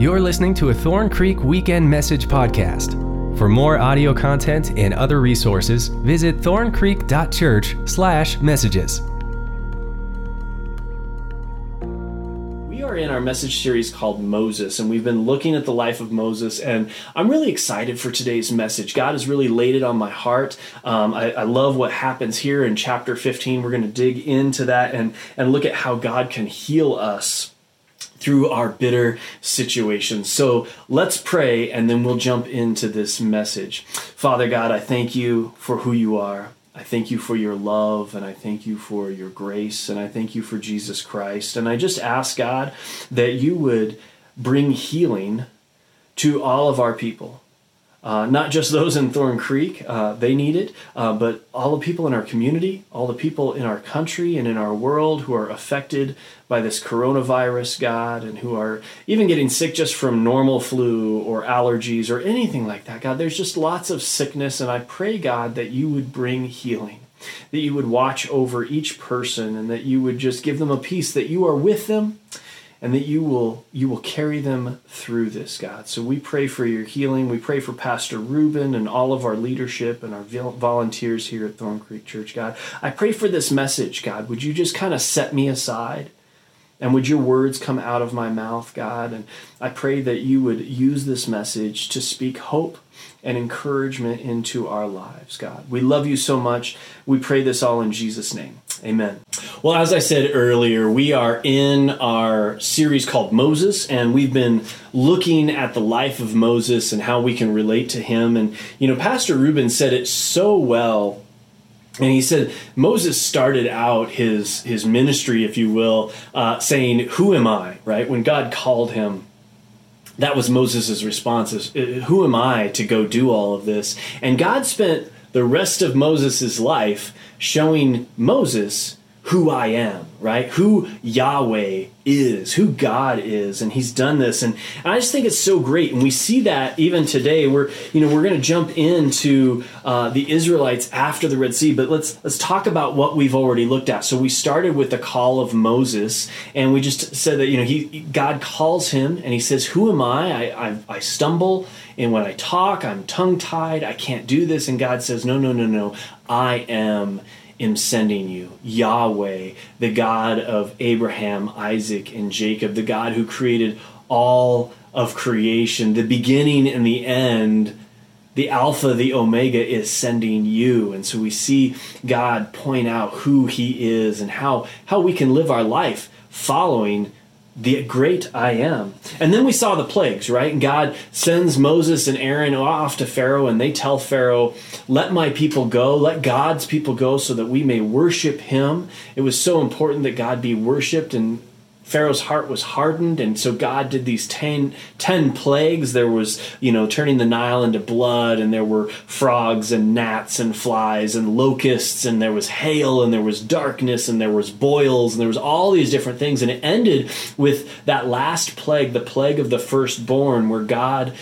You're listening to a Thorn Creek Weekend Message podcast. For more audio content and other resources, visit thorncreek.church/messages. We are in our message series called Moses, and we've been looking at the life of Moses. And I'm really excited for today's message. God has really laid it on my heart. Um, I, I love what happens here in chapter 15. We're going to dig into that and, and look at how God can heal us through our bitter situations. So let's pray and then we'll jump into this message. Father God, I thank you for who you are. I thank you for your love and I thank you for your grace and I thank you for Jesus Christ. And I just ask God that you would bring healing to all of our people. Uh, not just those in Thorn Creek, uh, they need it, uh, but all the people in our community, all the people in our country and in our world who are affected by this coronavirus, God, and who are even getting sick just from normal flu or allergies or anything like that. God, there's just lots of sickness, and I pray, God, that you would bring healing, that you would watch over each person, and that you would just give them a peace that you are with them and that you will you will carry them through this god. So we pray for your healing. We pray for pastor ruben and all of our leadership and our volunteers here at thorn creek church god. I pray for this message god. Would you just kind of set me aside? And would your words come out of my mouth god? And i pray that you would use this message to speak hope and encouragement into our lives god. We love you so much. We pray this all in jesus name Amen. Well, as I said earlier, we are in our series called Moses, and we've been looking at the life of Moses and how we can relate to him. And, you know, Pastor Ruben said it so well. And he said Moses started out his his ministry, if you will, uh, saying, "Who am I?" Right when God called him, that was Moses' response: is, "Who am I to go do all of this?" And God spent the rest of Moses' life showing Moses who I am, right? Who Yahweh is, who God is, and He's done this, and, I just think it's so great, and we see that even today. We're, you know, we're going to jump into uh, the Israelites after the Red Sea, but let's let's talk about what we've already looked at. So we started with the call of Moses, and we just said that you know He God calls him, and He says, "Who am I? I, I, I stumble." And when I talk, I'm tongue tied. I can't do this. And God says, No, no, no, no. I am am sending you. Yahweh, the God of Abraham, Isaac, and Jacob, the God who created all of creation, the beginning and the end, the Alpha, the Omega is sending you. And so we see God point out who He is and how, how we can live our life following the great I am. And then we saw the plagues, right? God sends Moses and Aaron off to Pharaoh, and they tell Pharaoh, Let my people go, let God's people go, so that we may worship him. It was so important that God be worshiped, and Pharaoh's heart was hardened, and so God did these ten, ten plagues. There was, you know, turning the Nile into blood, and there were frogs and gnats and flies and locusts, and there was hail, and there was darkness, and there was boils, and there was all these different things. And it ended with that last plague, the plague of the firstborn, where God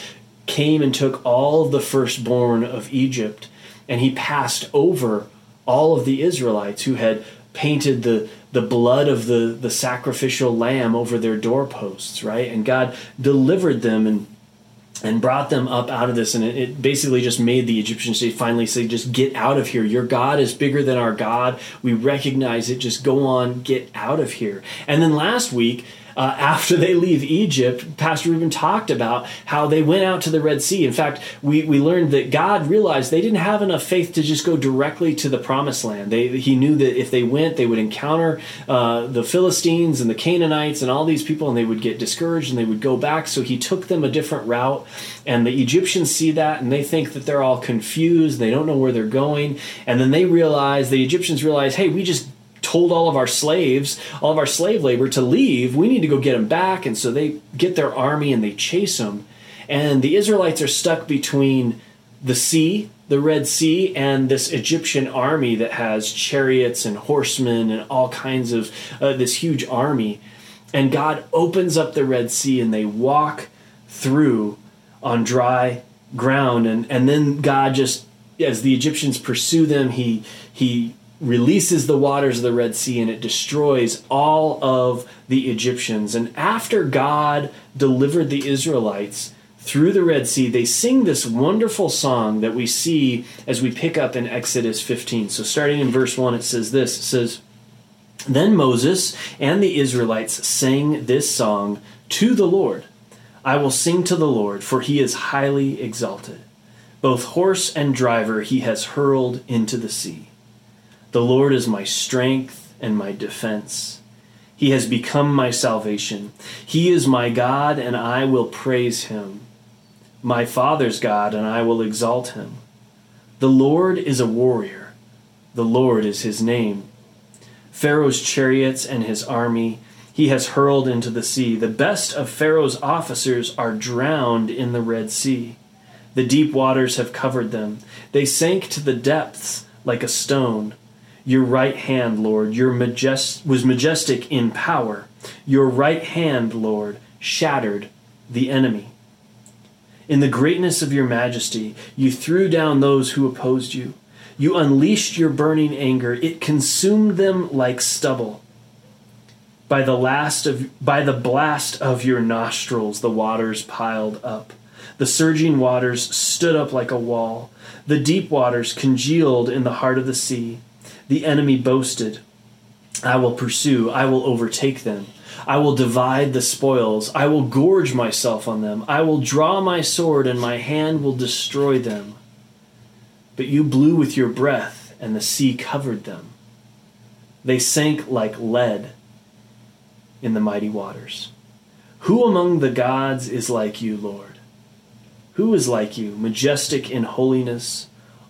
came and took all of the firstborn of Egypt, and he passed over all of the Israelites who had painted the the blood of the, the sacrificial lamb over their doorposts, right? And God delivered them and and brought them up out of this. And it, it, basically just made the egyptians say finally say just get out of here. Your god is bigger than our god. We recognize it. Just go on get out of here. And then last week uh, after they leave Egypt, Pastor Ruben talked about how they went out to the Red Sea. In fact, we, we learned that God realized they didn't have enough faith to just go directly to the promised land. They, he knew that if they went, they would encounter uh, the Philistines and the Canaanites and all these people, and they would get discouraged and they would go back. So he took them a different route. And the Egyptians see that and they think that they're all confused. They don't know where they're going. And then they realize, the Egyptians realize, hey, we just told all of our slaves, all of our slave labor to leave. We need to go get them back. And so they get their army and they chase them. And the Israelites are stuck between the sea, the Red Sea, and this Egyptian army that has chariots and horsemen and all kinds of uh, this huge army. And God opens up the Red Sea and they walk through on dry ground. And, and then God just, as the Egyptians pursue them, he, he releases the waters of the Red Sea and it destroys all of the Egyptians. And after God delivered the Israelites through the Red Sea, they sing this wonderful song that we see as we pick up in Exodus 15. So, starting in verse 1, it says this It says, Then Moses and the Israelites sang this song to the Lord I will sing to the Lord, for he is highly exalted. Both horse and driver he has hurled into the sea. The Lord is my strength and my defense. He has become my salvation. He is my God, and I will praise him. My Father's God, and I will exalt him. The Lord is a warrior. The Lord is his name. Pharaoh's chariots and his army he has hurled into the sea. The best of Pharaoh's officers are drowned in the Red Sea. The deep waters have covered them. They sank to the depths like a stone. Your right hand, Lord, your majest- was majestic in power. Your right hand, Lord, shattered the enemy. In the greatness of your majesty, you threw down those who opposed you. You unleashed your burning anger. It consumed them like stubble. By the last of by the blast of your nostrils the waters piled up. The surging waters stood up like a wall. The deep waters congealed in the heart of the sea. The enemy boasted, I will pursue, I will overtake them. I will divide the spoils. I will gorge myself on them. I will draw my sword, and my hand will destroy them. But you blew with your breath, and the sea covered them. They sank like lead in the mighty waters. Who among the gods is like you, Lord? Who is like you, majestic in holiness,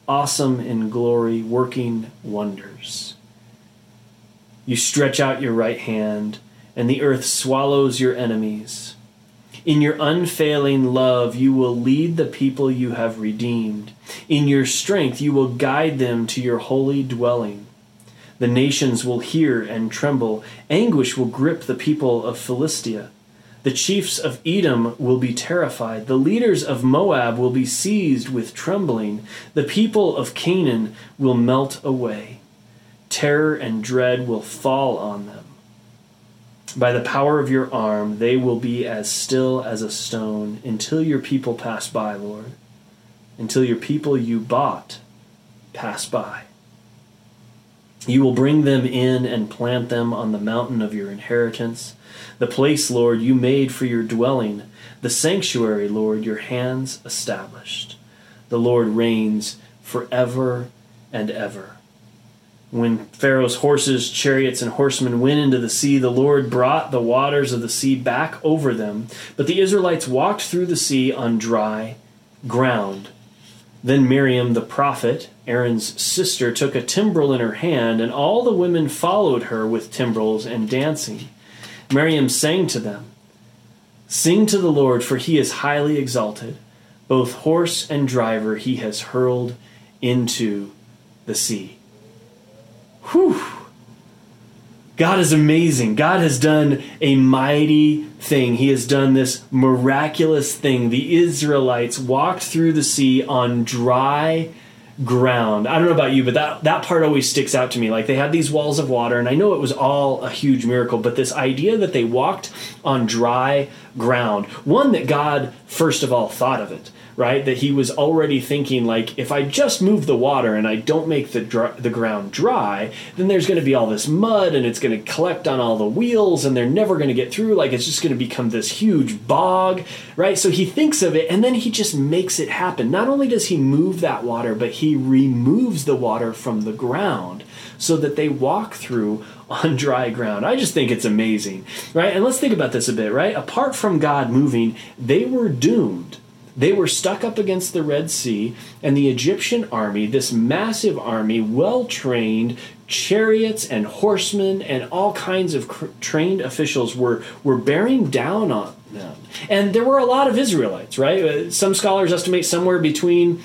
awesome in glory, working wonders? You stretch out your right hand, and the earth swallows your enemies. In your unfailing love, you will lead the people you have redeemed. In your strength, you will guide them to your holy dwelling. The nations will hear and tremble. Anguish will grip the people of Philistia. The chiefs of Edom will be terrified. The leaders of Moab will be seized with trembling. The people of Canaan will melt away. Terror and dread will fall on them. By the power of your arm, they will be as still as a stone until your people pass by, Lord. Until your people you bought pass by. You will bring them in and plant them on the mountain of your inheritance, the place, Lord, you made for your dwelling, the sanctuary, Lord, your hands established. The Lord reigns forever and ever. When Pharaoh's horses, chariots, and horsemen went into the sea, the Lord brought the waters of the sea back over them. But the Israelites walked through the sea on dry ground. Then Miriam the prophet, Aaron's sister, took a timbrel in her hand, and all the women followed her with timbrels and dancing. Miriam sang to them Sing to the Lord, for he is highly exalted. Both horse and driver he has hurled into the sea. Whew! God is amazing. God has done a mighty thing. He has done this miraculous thing. The Israelites walked through the sea on dry ground. I don't know about you, but that that part always sticks out to me. Like they had these walls of water, and I know it was all a huge miracle, but this idea that they walked on dry ground, one that God first of all thought of it right? That he was already thinking like, if I just move the water and I don't make the dry, the ground dry, then there's going to be all this mud and it's going to collect on all the wheels and they're never going to get through. Like it's just going to become this huge bog, right? So he thinks of it and then he just makes it happen. Not only does he move that water, but he removes the water from the ground so that they walk through on dry ground. I just think it's amazing, right? And let's think about this a bit, right? Apart from God moving, they were doomed they were stuck up against the Red Sea, and the Egyptian army, this massive army, well trained, chariots and horsemen and all kinds of cr- trained officials were, were bearing down on them. And there were a lot of Israelites, right? Uh, some scholars estimate somewhere between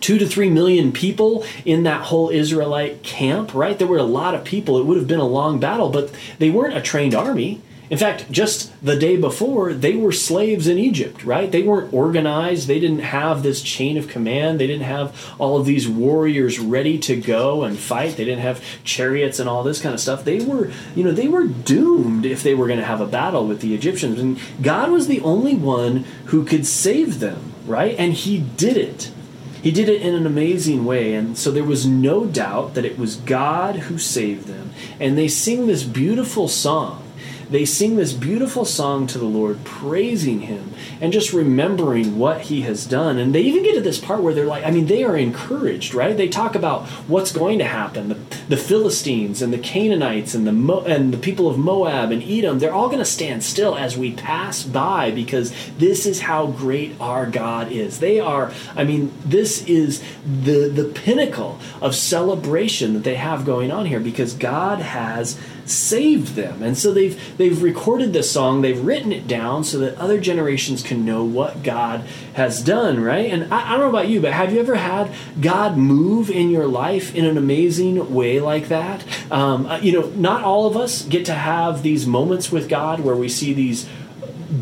two to three million people in that whole Israelite camp, right? There were a lot of people. It would have been a long battle, but they weren't a trained army In fact, just the day before, they were slaves in Egypt, right? They weren't organized. They didn't have this chain of command. They didn't have all of these warriors ready to go and fight. They didn't have chariots and all this kind of stuff. They were, you know, they were doomed if they were going to have a battle with the Egyptians. And God was the only one who could save them, right? And He did it. He did it in an amazing way. And so there was no doubt that it was God who saved them. And they sing this beautiful song they sing this beautiful song to the Lord, praising Him and just remembering what He has done. And they even get to this part where they're like, I mean, they are encouraged, right? They talk about what's going to happen. The, the Philistines and the Canaanites and the Mo- and the people of Moab and Edom, they're all going to stand still as we pass by because this is how great our God is. They are, I mean, this is the the pinnacle of celebration that they have going on here because God has saved them. And so they've they've recorded this song, they've written it down so that other generations can know what God has done, right? And I, I don't know about you, but have you ever had God move in your life in an amazing way like that? Um, uh, you know, not all of us get to have these moments with God where we see these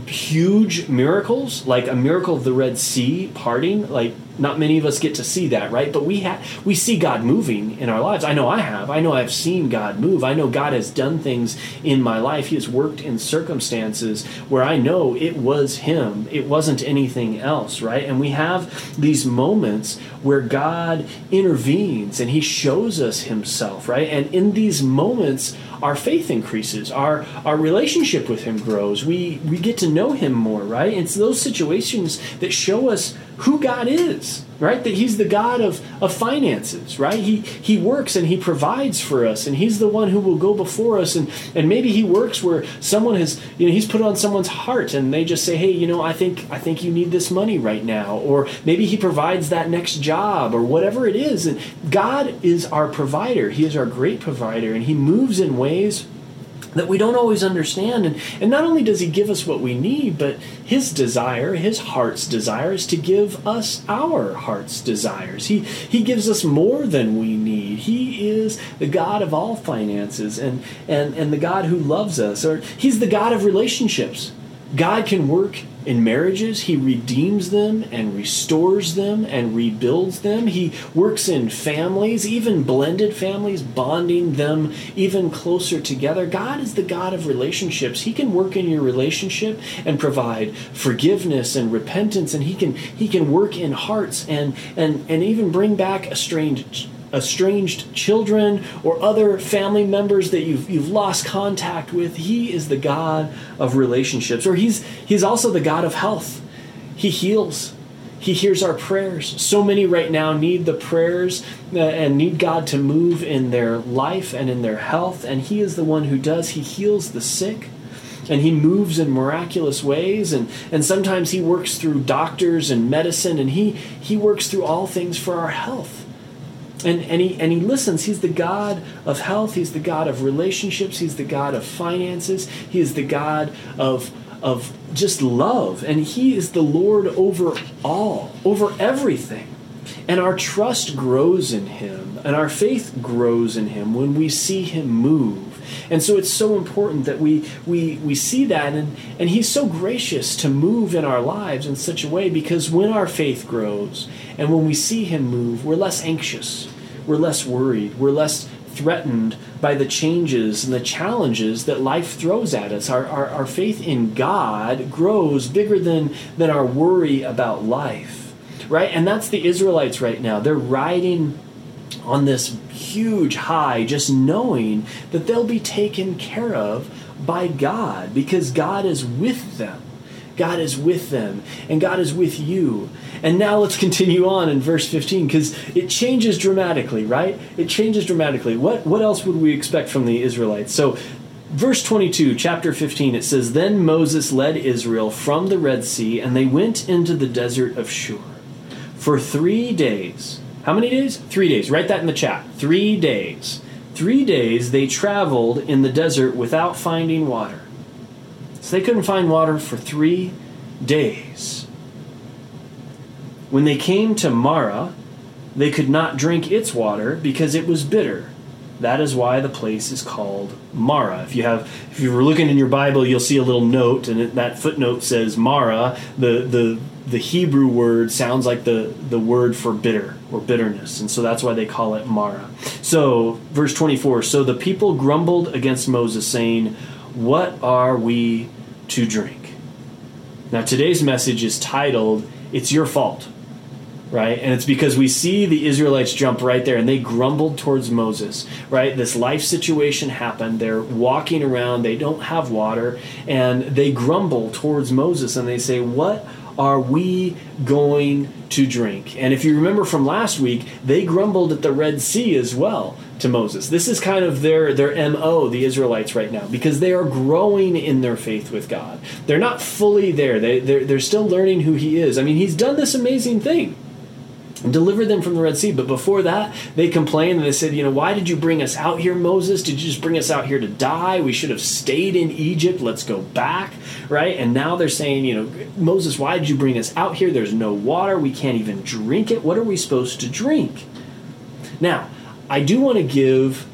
huge miracles, like a miracle of the Red Sea parting, like not many of us get to see that, right? But we have we see God moving in our lives. I know I have. I know I've seen God move. I know God has done things in my life. He has worked in circumstances where I know it was him. It wasn't anything else, right? And we have these moments where God intervenes and he shows us himself, right? And in these moments our faith increases, our our relationship with him grows. We we get to know him more, right? It's those situations that show us who God is, right? That He's the God of, of finances, right? He He works and He provides for us, and He's the one who will go before us. And and maybe He works where someone has, you know, He's put on someone's heart, and they just say, hey, you know, I think I think you need this money right now, or maybe He provides that next job, or whatever it is. And God is our provider. He is our great provider, and He moves in ways that we don't always understand. And, and not only does He give us what we need, but His desire, His heart's desire, is to give us our heart's desires. He, he gives us more than we need. He is the God of all finances and, and, and the God who loves us, or He's the God of relationships. God can work in marriages, He redeems them and restores them and rebuilds them. He works in families, even blended families, bonding them even closer together. God is the God of relationships. He can work in your relationship and provide forgiveness and repentance, and He can He can work in hearts and and and even bring back estranged estranged children or other family members that you've, you've lost contact with. He is the God of relationships, or he's, he's also the God of health. He heals. He hears our prayers. So many right now need the prayers uh, and need God to move in their life and in their health, and He is the one who does. He heals the sick and he moves in miraculous ways and, and sometimes he works through doctors and medicine and he, he works through all things for our health and, and, he, and he listens. He's the God of health. He's the God of relationships. He's the God of finances. He is the God of, of just love. And He is the Lord over all, over everything. And our trust grows in Him, and our faith grows in Him when we see Him move. And so it's so important that we, we, we see that, and, and He's so gracious to move in our lives in such a way because when our faith grows and when we see Him move, we're less anxious we're less worried, we're less threatened by the changes and the challenges that life throws at us. Our, our, our faith in God grows bigger than, than our worry about life, right? And that's the Israelites right now. They're riding on this huge high, just knowing that they'll be taken care of by God because God is with them. God is with them, and God is with you. And now let's continue on in verse 15 because it changes dramatically, right? It changes dramatically. What, what else would we expect from the Israelites? So, verse 22, chapter 15, it says Then Moses led Israel from the Red Sea, and they went into the desert of Shur for three days. How many days? Three days. Write that in the chat. Three days. Three days they traveled in the desert without finding water. So they couldn't find water for three days. When they came to Marah, they could not drink its water because it was bitter. That is why the place is called Marah. If you have, if you were looking in your Bible, you'll see a little note, and that footnote says Marah. The the the Hebrew word sounds like the the word for bitter or bitterness, and so that's why they call it Marah. So, verse twenty four. So the people grumbled against Moses, saying, "What are we to drink?" Now today's message is titled, "It's your fault." right? And it's because we see the Israelites jump right there and they grumbled towards Moses, right? This life situation happened. They're walking around, they don't have water, and they grumble towards Moses and they say, What are we going to drink? And if you remember from last week, they grumbled at the Red Sea as well to Moses. This is kind of their their MO, the Israelites right now, because they are growing in their faith with God. They're not fully there. They they're, they're still learning who he is. I mean, he's done this amazing thing delivered them from the Red Sea. But before that, they complained and they said, You know, why did you bring us out here, Moses? Did you just bring us out here to die? We should have stayed in Egypt. Let's go back, right? And now they're saying, You know, Moses, why did you bring us out here? There's no water. We can't even drink it. What are we supposed to drink? Now, I do want to give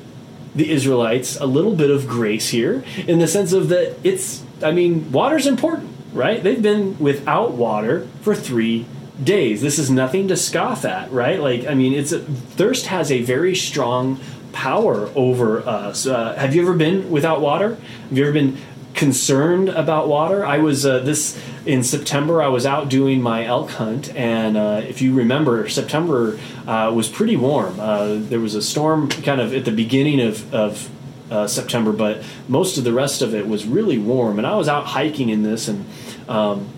the Israelites a little bit of grace here in the sense of that it's, I mean, water's important, right? They've been without water for three days. This is nothing to scoff at, right? Like, I mean, it's a, thirst has a very strong power over us. Uh, have you ever been without water? Have you ever been concerned about water? I was uh, this in September. I was out doing my elk hunt, and uh, if you remember, September uh, was pretty warm. Uh, there was a storm kind of at the beginning of. of uh, September, but most of the rest of it was really warm, and I was out hiking in this, and um,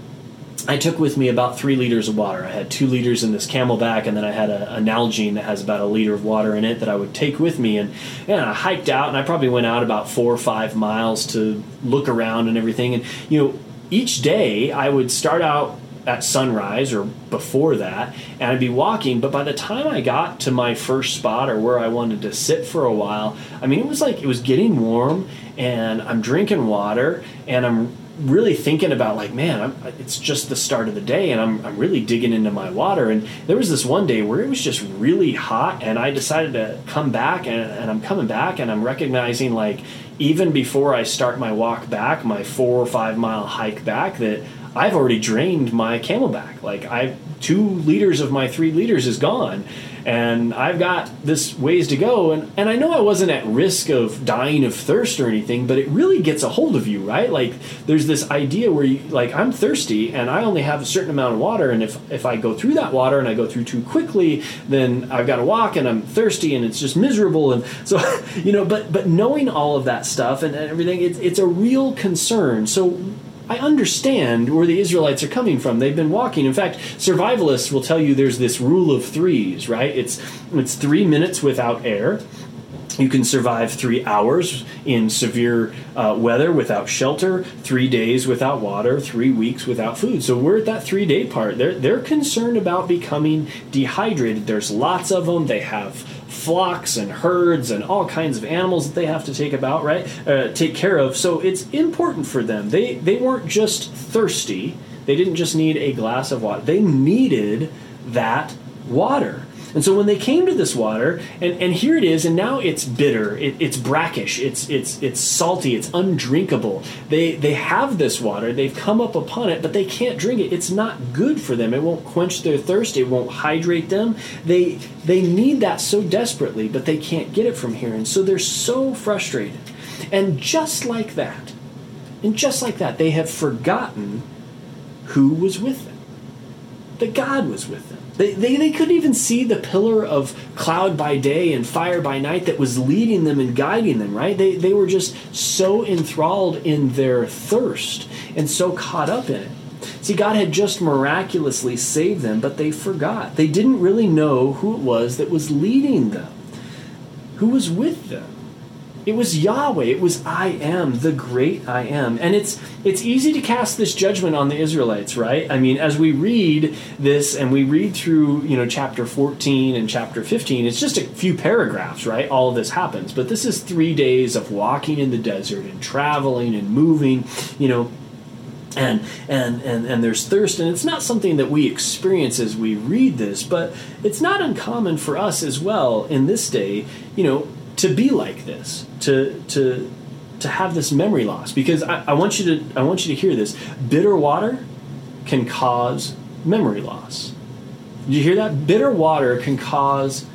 I took with me about three liters of water. I had two liters in this CamelBak, and then I had a, a Nalgene that has about a liter of water in it that I would take with me. And, and I hiked out, and I probably went out about four or five miles to look around and everything. And, you know, each day I would start out at sunrise or before that and I'd be walking but by the time I got to my first spot or where I wanted to sit for a while I mean it was like it was getting warm and I'm drinking water and I'm really thinking about like man I'm, it's just the start of the day and I'm, I'm really digging into my water. And there was this one day where it was just really hot and i decided to come back and, and i'm coming back and i'm recognizing like even before i start my walk back my four or five mile hike back that i've already drained my CamelBak like i two liters of my three liters is gone and I've got this ways to go. And, and I know I wasn't at risk of dying of thirst or anything, but it really gets a hold of you, right? Like there's this idea where you like I'm thirsty and I only have a certain amount of water, and if if I go through that water and I go through too quickly, then I've got to walk and I'm thirsty and it's just miserable. And so you know, but but knowing all of that stuff and, and everything, it's it's a real concern. So I understand where the Israelites are coming from. They've been walking. In fact, survivalists will tell you there's this rule of threes, right? It's it's three minutes without air. You can survive three hours in severe uh, weather without shelter, three days without water, three weeks without food. So we're at that three day part. They're, they're concerned about becoming dehydrated. There's lots of them. They have flocks and herds and all kinds of animals that they have to take about right uh, take care of. So it's important for them. They they weren't just thirsty. They didn't just need a glass of water. They needed that water and so when they came to this water, and, and here it is, and now it's bitter, it, it's brackish, it's it's it's salty, it's undrinkable. They they have this water, they've come up upon it, but they can't drink it. It's not good for them. It won't quench their thirst. It won't hydrate them. They they need that so desperately, but they can't get it from here, and so they're so frustrated. And just like that, and just like that, they have forgotten who was with them. That God was with them. They, they, they couldn't even see the pillar of cloud by day and fire by night that was leading them and guiding them, right? They, they were just so enthralled in their thirst and so caught up in it. See, God had just miraculously saved them, but they forgot. They didn't really know who it was that was leading them, who was with them. It was Yahweh. It was I am, the great I am. And it's it's easy to cast this judgment on the Israelites, right? I mean, as we read this and we read through, you know, chapter 14 and chapter 15, it's just a few paragraphs, right? All this happens. But this is 3 days of walking in the desert and traveling and moving, you know, and and and and there's thirst and it's not something that we experience as we read this but it's not uncommon for us as well in this day you know to be like this, to to to have this memory loss. Because I, I want you to I want you to hear this. Bitter water can cause memory loss. Did you hear that? Bitter water can cause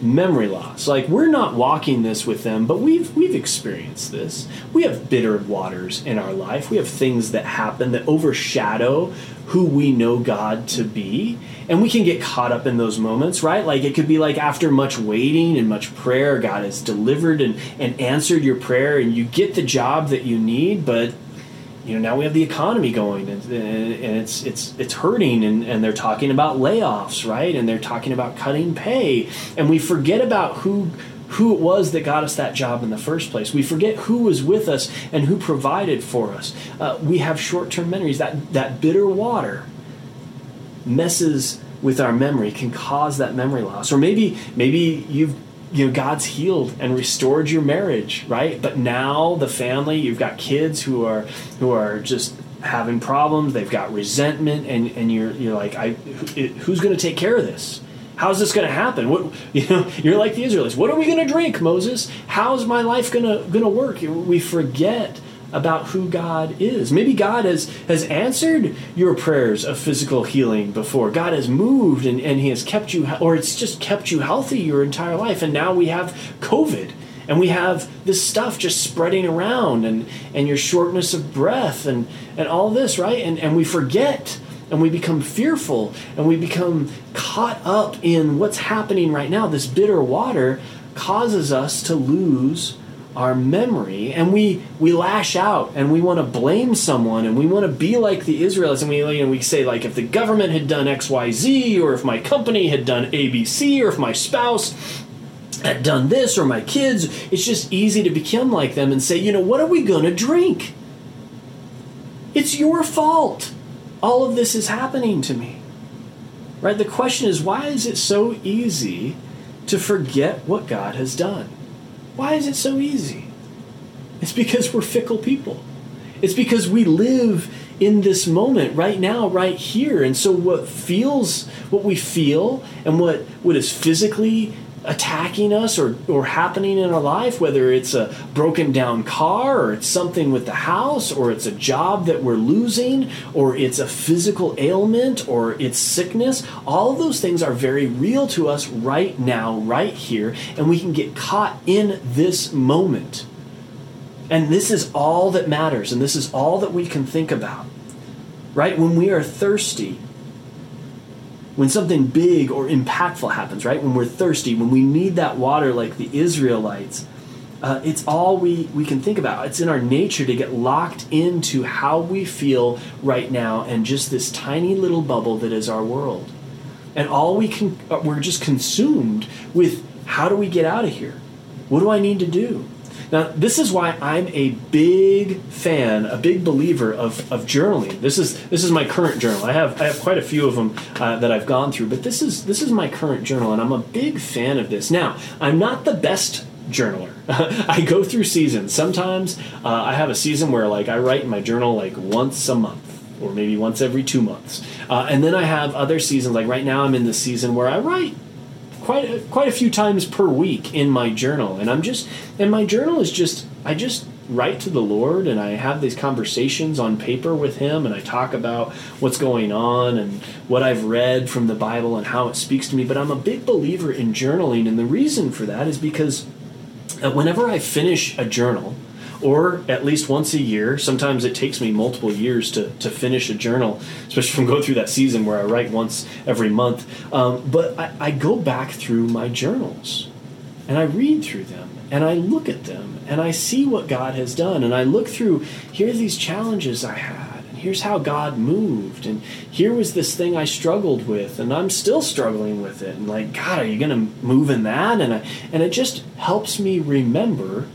memory loss. Like we're not walking this with them, but we've we've experienced this. We have bitter waters in our life. We have things that happen that overshadow who we know God to be. And we can get caught up in those moments, right? Like it could be like after much waiting and much prayer, God has delivered and, and answered your prayer and you get the job that you need, but you know now we have the economy going and, and it's it's it's hurting and, and they're talking about layoffs right and they're talking about cutting pay and we forget about who who it was that got us that job in the first place we forget who was with us and who provided for us uh, we have short-term memories that that bitter water messes with our memory can cause that memory loss or maybe maybe you've you know God's healed and restored your marriage, right? But now the family, you've got kids who are who are just having problems. They've got resentment, and and you're you're like, I who's going to take care of this? How's this going to happen? What you know? You're like the Israelites. What are we going to drink, Moses? How's my life going to going to work? We forget about who God is. Maybe God has, has answered your prayers of physical healing before. God has moved and, and He has kept you, or it's just kept you healthy your entire life. And now we have COVID and we have this stuff just spreading around and, and your shortness of breath and, and all this, right? And, and we forget and we become fearful and we become caught up in what's happening right now. This bitter water causes us to lose our memory and we we lash out and we want to blame someone and we want to be like the Israelites and we know we say like if the government had done XYZ or if my company had done ABC or if my spouse had done this or my kids it's just easy to become like them and say you know what are we going to drink it's your fault all of this is happening to me right the question is why is it so easy to forget what God has done why is it so easy? It's because we're fickle people. It's because we live in this moment right now, right here. And so what feels what we feel and what, what is physically attacking us or, or happening in our life, whether it's a broken down car or it's something with the house or it's a job that we're losing or it's a physical ailment or it's sickness, all of those things are very real to us right now, right here, and we can get caught in this moment. And this is all that matters, and this is all that we can think about. Right? When we are thirsty, when something big or impactful happens, right? When we're thirsty, when we need that water like the Israelites, uh, it's all we, we can think about. It's in our nature to get locked into how we feel right now and just this tiny little bubble that is our world. And all we can, uh, we're just consumed with how do we get out of here? What do I need to do? Now, this is why I'm a big fan, a big believer of, of journaling. This is this is my current journal. I have I have quite a few of them uh, that I've gone through, but this is this is my current journal, and I'm a big fan of this. Now, I'm not the best journaler. I go through seasons. Sometimes uh, I have a season where like I write in my journal like once a month or maybe once every two months. Uh, and then I have other seasons, like right now I'm in the season where I write quite a, quite a few times per week in my journal, and I'm just and my journal is just I just write to the Lord and I have these conversations on paper with Him and I talk about what's going on and what I've read from the Bible and how it speaks to me. But I'm a big believer in journaling, and the reason for that is because uh, whenever I finish a journal, or at least once a year. Sometimes it takes me multiple years to, to finish a journal, especially from going through that season where I write once every month. Um, but I, I go back through my journals and I read through them and I look at them and I see what God has done and I look through here are these challenges I had and here's how God moved and here was this thing I struggled with and I'm still struggling with it and like God are you going to move in that and I, and it just helps me remember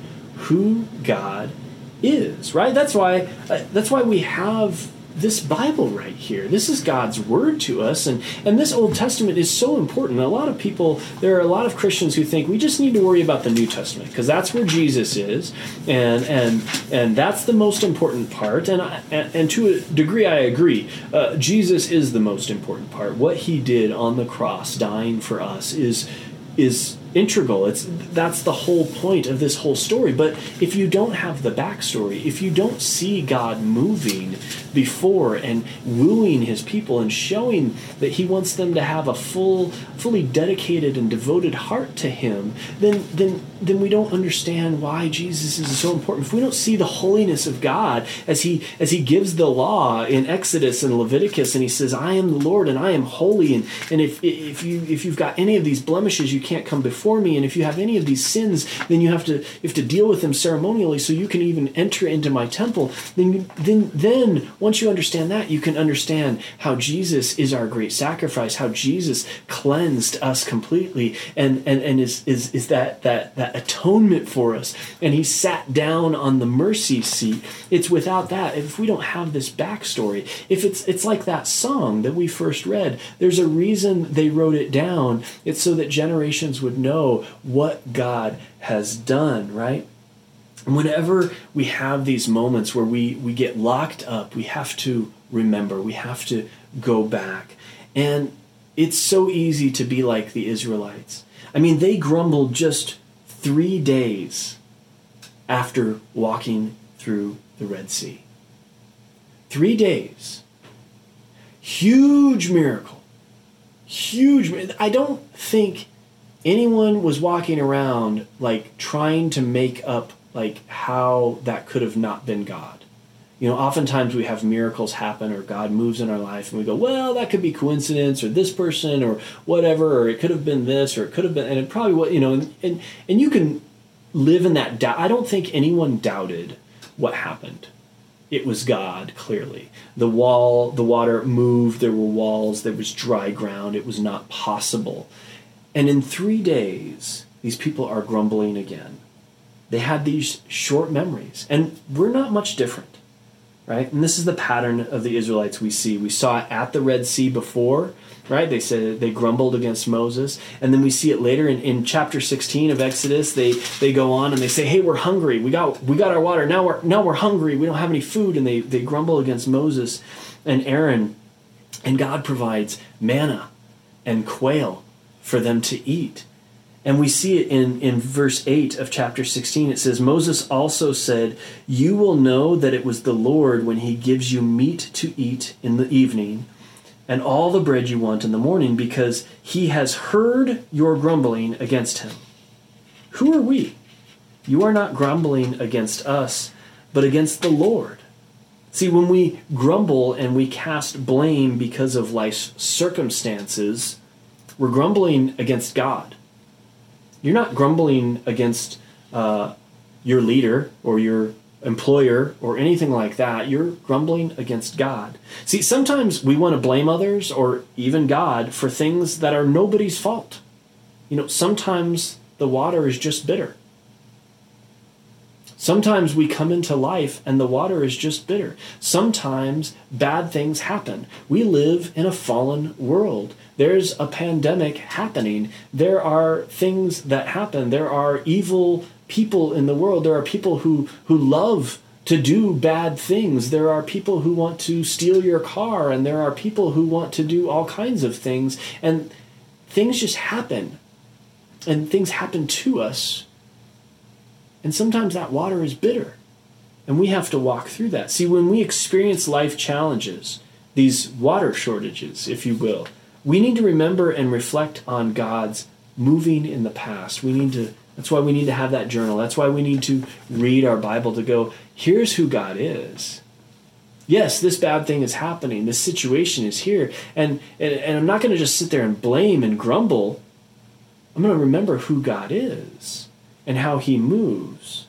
who God is, right? That's why uh, that's why we have this Bible right here. This is God's word to us, and and this Old Testament is so important. A lot of people, there are a lot of Christians who think we just need to worry about the New Testament because that's where Jesus is, and and and that's the most important part. And I, and, and to a degree, I agree. Uh, Jesus is the most important part. What He did on the cross, dying for us, is is integral. It's that's the whole point of this whole story. But if you don't have the backstory, if you don't see God moving before and wooing his people and showing that he wants them to have a full fully dedicated and devoted heart to him, then then then we don't understand why Jesus is so important. If we don't see the holiness of God as he as he gives the law in Exodus and Leviticus and he says, I am the Lord and I am holy and, and if if you if you've got any of these blemishes, you can't come before me. And if you have any of these sins, then you have to you have to deal with them ceremonially so you can even enter into my temple. Then then then once you understand that, you can understand how Jesus is our great sacrifice, how Jesus cleansed us completely and and, and is, is is that that that atonement for us. And he sat down on the mercy seat. It's without that, if we don't have this backstory, if it's it's like that song that we first read, there's a reason they wrote it down. It's so that generations would know what God has done, right? Whenever we have these moments where we, we get locked up, we have to remember, we have to go back. And it's so easy to be like the Israelites. I mean, they grumbled just three days after walking through the Red Sea. Three days. Huge miracle. Huge. I don't think anyone was walking around like trying to make up like how that could have not been God. You know, oftentimes we have miracles happen or God moves in our life and we go, well, that could be coincidence or this person or whatever, or it could have been this or it could have been, and it probably what, you know, and, and, and you can live in that doubt. I don't think anyone doubted what happened. It was God, clearly. The wall, the water moved, there were walls, there was dry ground, it was not possible. And in three days, these people are grumbling again. They had these short memories, and we're not much different right? And this is the pattern of the Israelites we see. We saw it at the Red Sea before, right? They said they grumbled against Moses. And then we see it later in, in chapter 16 of Exodus. They they go on and they say, Hey, we're hungry. We got we got our water. Now we're now we're hungry. We don't have any food. And they, they grumble against Moses and Aaron. And God provides manna and quail for them to eat. And we see it in, in verse 8 of chapter 16. It says, Moses also said, You will know that it was the Lord when he gives you meat to eat in the evening and all the bread you want in the morning, because he has heard your grumbling against him. Who are we? You are not grumbling against us, but against the Lord. See, when we grumble and we cast blame because of life's circumstances, we're grumbling against God you're not grumbling against uh, your leader or your employer or anything like that. You're grumbling against God. See, sometimes we want to blame others or even God for things that are nobody's fault. You know, sometimes the water is just bitter. Sometimes we come into life and the water is just bitter. Sometimes bad things happen. We live in a fallen world. There's a pandemic happening. There are things that happen. There are evil people in the world. There are people who, who love to do bad things. There are people who want to steal your car, and there are people who want to do all kinds of things. And things just happen. And things happen to us and sometimes that water is bitter. And we have to walk through that. See, when we experience life challenges, these water shortages, if you will, we need to remember and reflect on God's moving in the past. We need to that's why we need to have that journal. That's why we need to read our Bible to go, here's who God is. Yes, this bad thing is happening. This situation is here. And and, and I'm not going to just sit there and blame and grumble. I'm going to remember who God is and how he moves.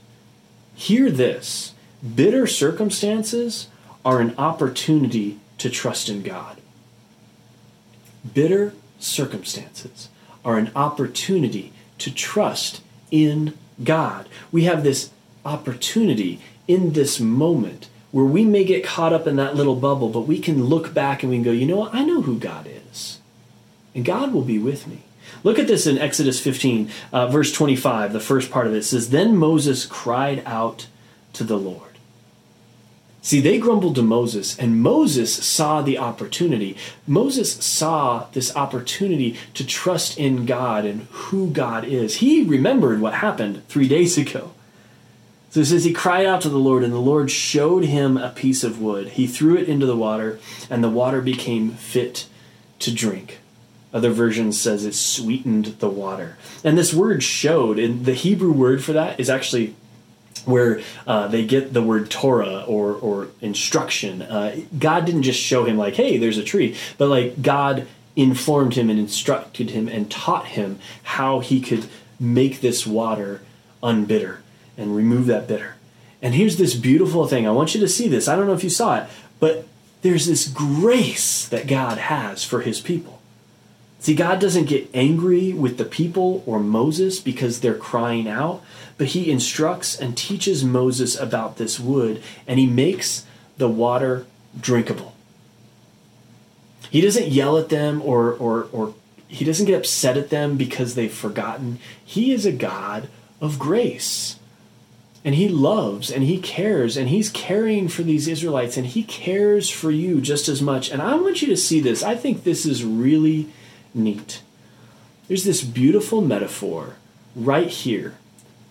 Hear this bitter circumstances are an opportunity to trust in God. Bitter circumstances are an opportunity to trust in God. We have this opportunity in this moment where we may get caught up in that little bubble, but we can look back and we can go, you know what? I know who God is. And God will be with me. Look at this in Exodus 15, uh, verse 25. The first part of it says, Then Moses cried out to the Lord. See, they grumbled to Moses, and Moses saw the opportunity. Moses saw this opportunity to trust in God and who God is. He remembered what happened three days ago. So it says he cried out to the Lord, and the Lord showed him a piece of wood. He threw it into the water, and the water became fit to drink. Other versions says it sweetened the water. And this word showed, and the Hebrew word for that is actually where uh, they get the word Torah or, or instruction. Uh, God didn't just show him, like, hey, there's a tree, but like God informed him and instructed him and taught him how he could make this water unbitter and remove that bitter. And here's this beautiful thing. I want you to see this. I don't know if you saw it, but there's this grace that God has for his people. See, God doesn't get angry with the people or Moses because they're crying out, but he instructs and teaches Moses about this wood, and he makes the water drinkable. He doesn't yell at them or, or, or he doesn't get upset at them because they've forgotten. He is a God of grace. And he loves and he cares and he's caring for these Israelites and he cares for you just as much. And I want you to see this. I think this is really neat. There's this beautiful metaphor right here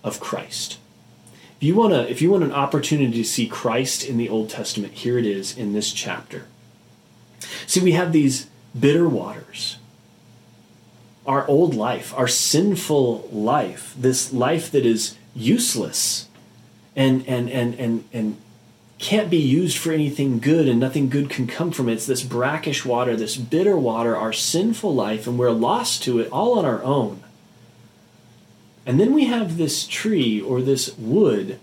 of Christ. If you want to if you want an opportunity to see Christ in the Old Testament, here it is in this chapter. See, we have these bitter waters. Our old life, our sinful life, this life that is useless and and and and and can't be used for anything good and nothing good can come from it. It's this brackish water, this bitter water, our sinful life, and we're lost to it all on our own. And then we have this tree or this wood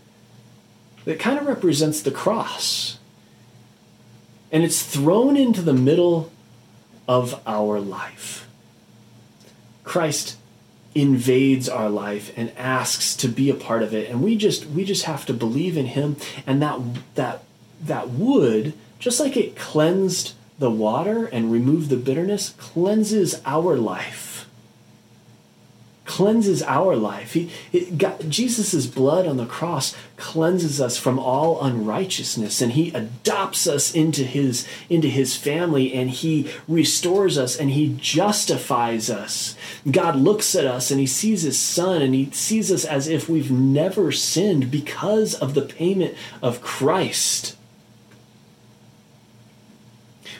that kind of represents the cross. And it's thrown into the middle of our life. Christ invades our life and asks to be a part of it. And we just we just have to believe in him. And that that that wood just like it cleansed the water and removed the bitterness cleanses our life cleanses our life. He, it, Jesus' blood on the cross cleanses us from all unrighteousness, and He adopts us into His into His family, and He restores us, and He justifies us. God looks at us, and He sees His Son, and He sees us as if we've never sinned because of the payment of Christ.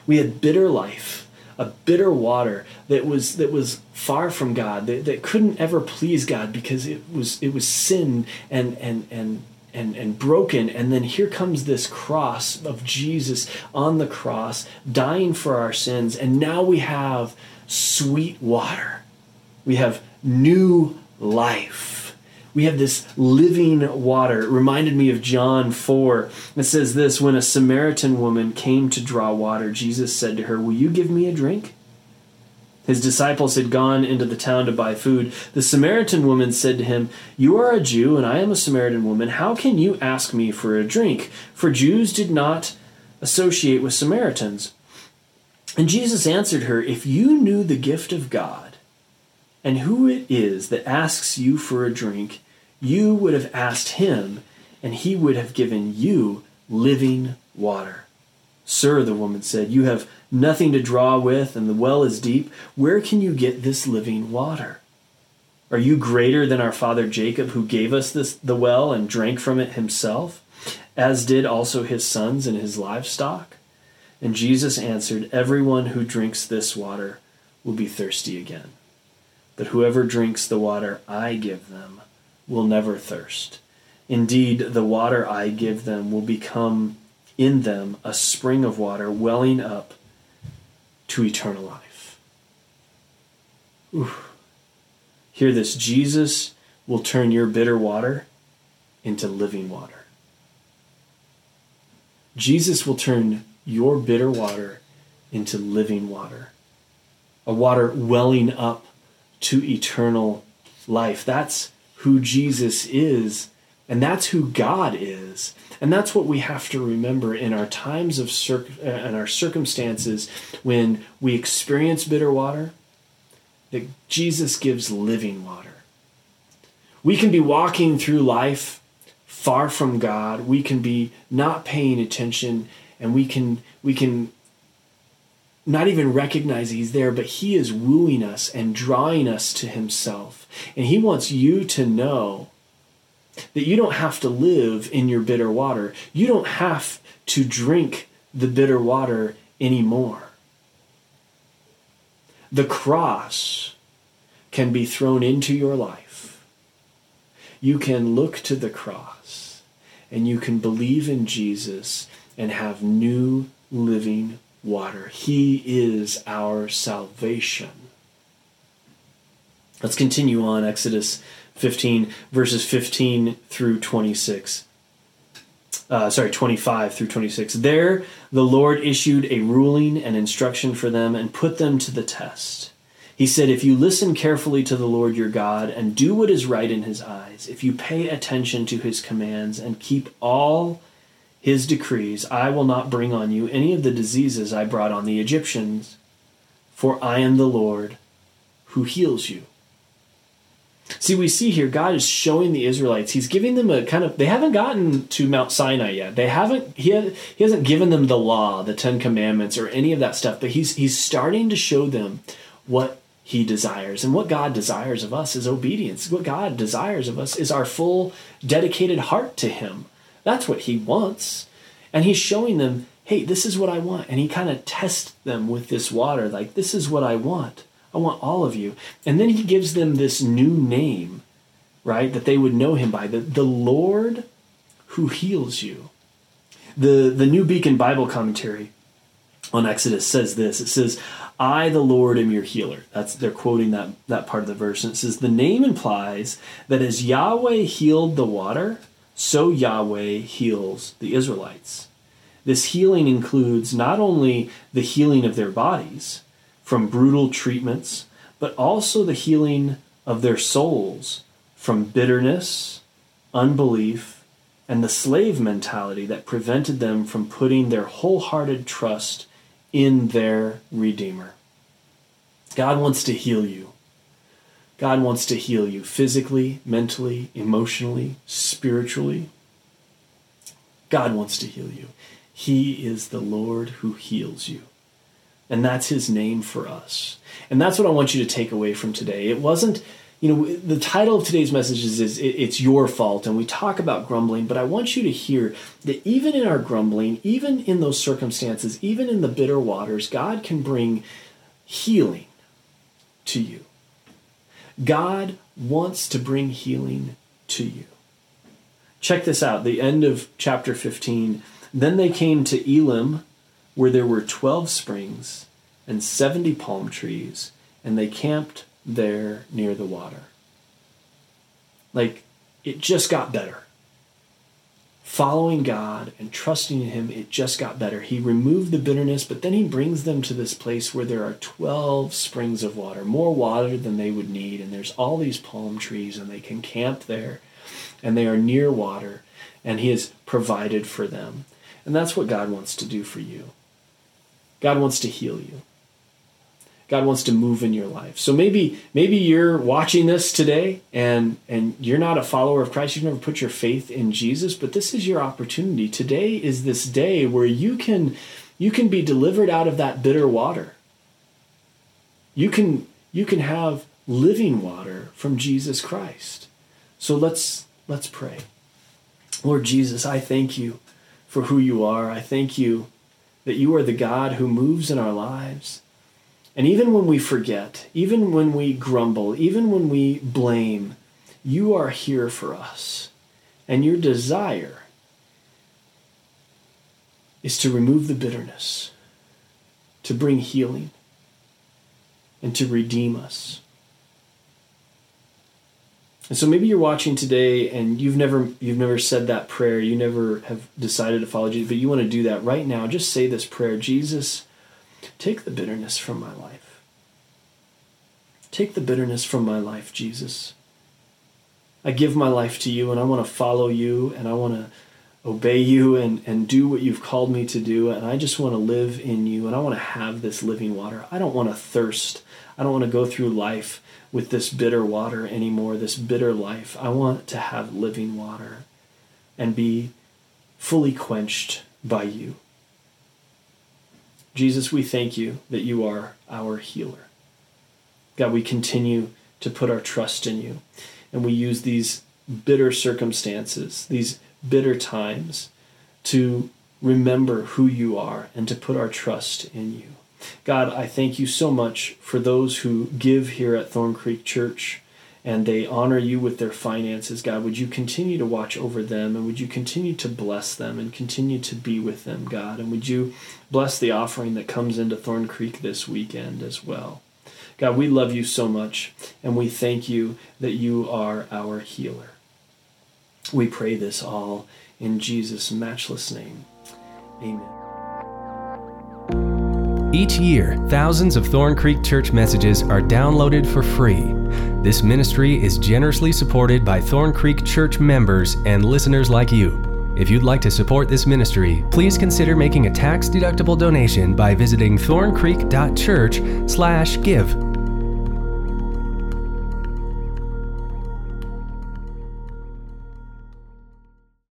We had bitter life a bitter water that was that was far from God, that, that couldn't ever please God because it was it was sin and and and and, and broken. And then here comes this cross of Jesus on the cross, dying for our sins. And now we have sweet water. We have new life we have this living water. It reminded me of John 4. It says this When a Samaritan woman came to draw water, Jesus said to her, Will you give me a drink? His disciples had gone into the town to buy food. The Samaritan woman said to him, You are a Jew, and I am a Samaritan woman. How can you ask me for a drink? For Jews did not associate with Samaritans. And Jesus answered her, If you knew the gift of God, and who it is that asks you for a drink, you would have asked him, and he would have given you living water. Sir, the woman said, You have nothing to draw with, and the well is deep. Where can you get this living water? Are you greater than our father Jacob, who gave us this, the well and drank from it himself, as did also his sons and his livestock? And Jesus answered, Everyone who drinks this water will be thirsty again. But whoever drinks the water I give them will never thirst. Indeed, the water I give them will become in them a spring of water welling up to eternal life. Ooh. Hear this Jesus will turn your bitter water into living water. Jesus will turn your bitter water into living water, a water welling up to eternal life. That's who Jesus is, and that's who God is. And that's what we have to remember in our times of circ- uh, and our circumstances when we experience bitter water, that Jesus gives living water. We can be walking through life far from God. We can be not paying attention and we can we can not even recognize he's there, but he is wooing us and drawing us to himself. And he wants you to know that you don't have to live in your bitter water. You don't have to drink the bitter water anymore. The cross can be thrown into your life. You can look to the cross and you can believe in Jesus and have new living water. He is our salvation. Let's continue on Exodus 15, verses 15 through 26. Uh, sorry, 25 through 26. There the Lord issued a ruling and instruction for them and put them to the test. He said, If you listen carefully to the Lord your God and do what is right in his eyes, if you pay attention to his commands and keep all his decrees, I will not bring on you any of the diseases I brought on the Egyptians, for I am the Lord who heals you. See, we see here God is showing the Israelites. He's giving them a kind of. They haven't gotten to Mount Sinai yet. They haven't. He, he hasn't given them the law, the Ten Commandments, or any of that stuff. But he's he's starting to show them what he desires, and what God desires of us is obedience. What God desires of us is our full, dedicated heart to Him. That's what he wants. And he's showing them, hey, this is what I want. And he kind of tests them with this water, like, this is what I want. I want all of you. And then he gives them this new name, right, that they would know him by the, the Lord who heals you. The, the New Beacon Bible commentary on Exodus says this it says, I, the Lord, am your healer. That's they're quoting that, that part of the verse. And it says, The name implies that as Yahweh healed the water, so Yahweh heals the Israelites. This healing includes not only the healing of their bodies from brutal treatments, but also the healing of their souls from bitterness, unbelief, and the slave mentality that prevented them from putting their wholehearted trust in their Redeemer. God wants to heal you. God wants to heal you physically, mentally, emotionally, spiritually. God wants to heal you. He is the Lord who heals you. And that's his name for us. And that's what I want you to take away from today. It wasn't, you know, the title of today's message is, is It's Your Fault. And we talk about grumbling, but I want you to hear that even in our grumbling, even in those circumstances, even in the bitter waters, God can bring healing to you. God wants to bring healing to you. Check this out the end of chapter 15. Then they came to Elim, where there were 12 springs and 70 palm trees, and they camped there near the water. Like, it just got better following God and trusting in Him, it just got better. He removed the bitterness, but then He brings them to this place where there are 12 springs of water, more water than they would need. And there's all these palm trees, and they can camp there, and they are near water, and He has provided for them. And that's what God wants to do for you. God wants to heal you. God wants to move in your life. So maybe maybe you're watching this today and and you're not a follower of Christ. You've never put your faith in Jesus, but this is your opportunity. Today is this day where you can you can be delivered out of that bitter water. You can you can have living water from Jesus Christ. So let's let's pray. Lord Jesus, I thank you for who you are. I thank you that you are the God who moves in our lives. And even when we forget, even when we grumble, even when we blame, you are here for us. And your desire is to remove the bitterness, to bring healing, and to redeem us. And so maybe you're watching today and you've never you've never said that prayer, you never have decided to follow Jesus, but you want to do that right now. Just say this prayer, Jesus, Take the bitterness from my life. Take the bitterness from my life, Jesus. I give my life to you and I want to follow you and I want to obey you and, and do what you've called me to do. And I just want to live in you and I want to have this living water. I don't want to thirst. I don't want to go through life with this bitter water anymore, this bitter life. I want to have living water. and be fully quenched by you. Jesus, we thank you that you are our healer. God, we continue to put our trust in you, and we use these bitter circumstances, these bitter times, to remember who you are and to put our trust in you. God, I thank you so much for those who give here at Thorn Creek Church and they honor you with their finances. God, would you continue to watch over them and would you continue to bless them and continue to be with them, God? And would you bless the offering that comes into Thorn Creek this weekend as well? God, we love you so much and we thank you that you are our healer. We pray this all in Jesus' matchless name. Amen. Each year, thousands of Thorn Creek Church messages are downloaded for free. This ministry is generously supported by Thorn Creek Church members and listeners like you. If you'd like to support this ministry, please consider making a tax-deductible donation by visiting thorncreek.church/give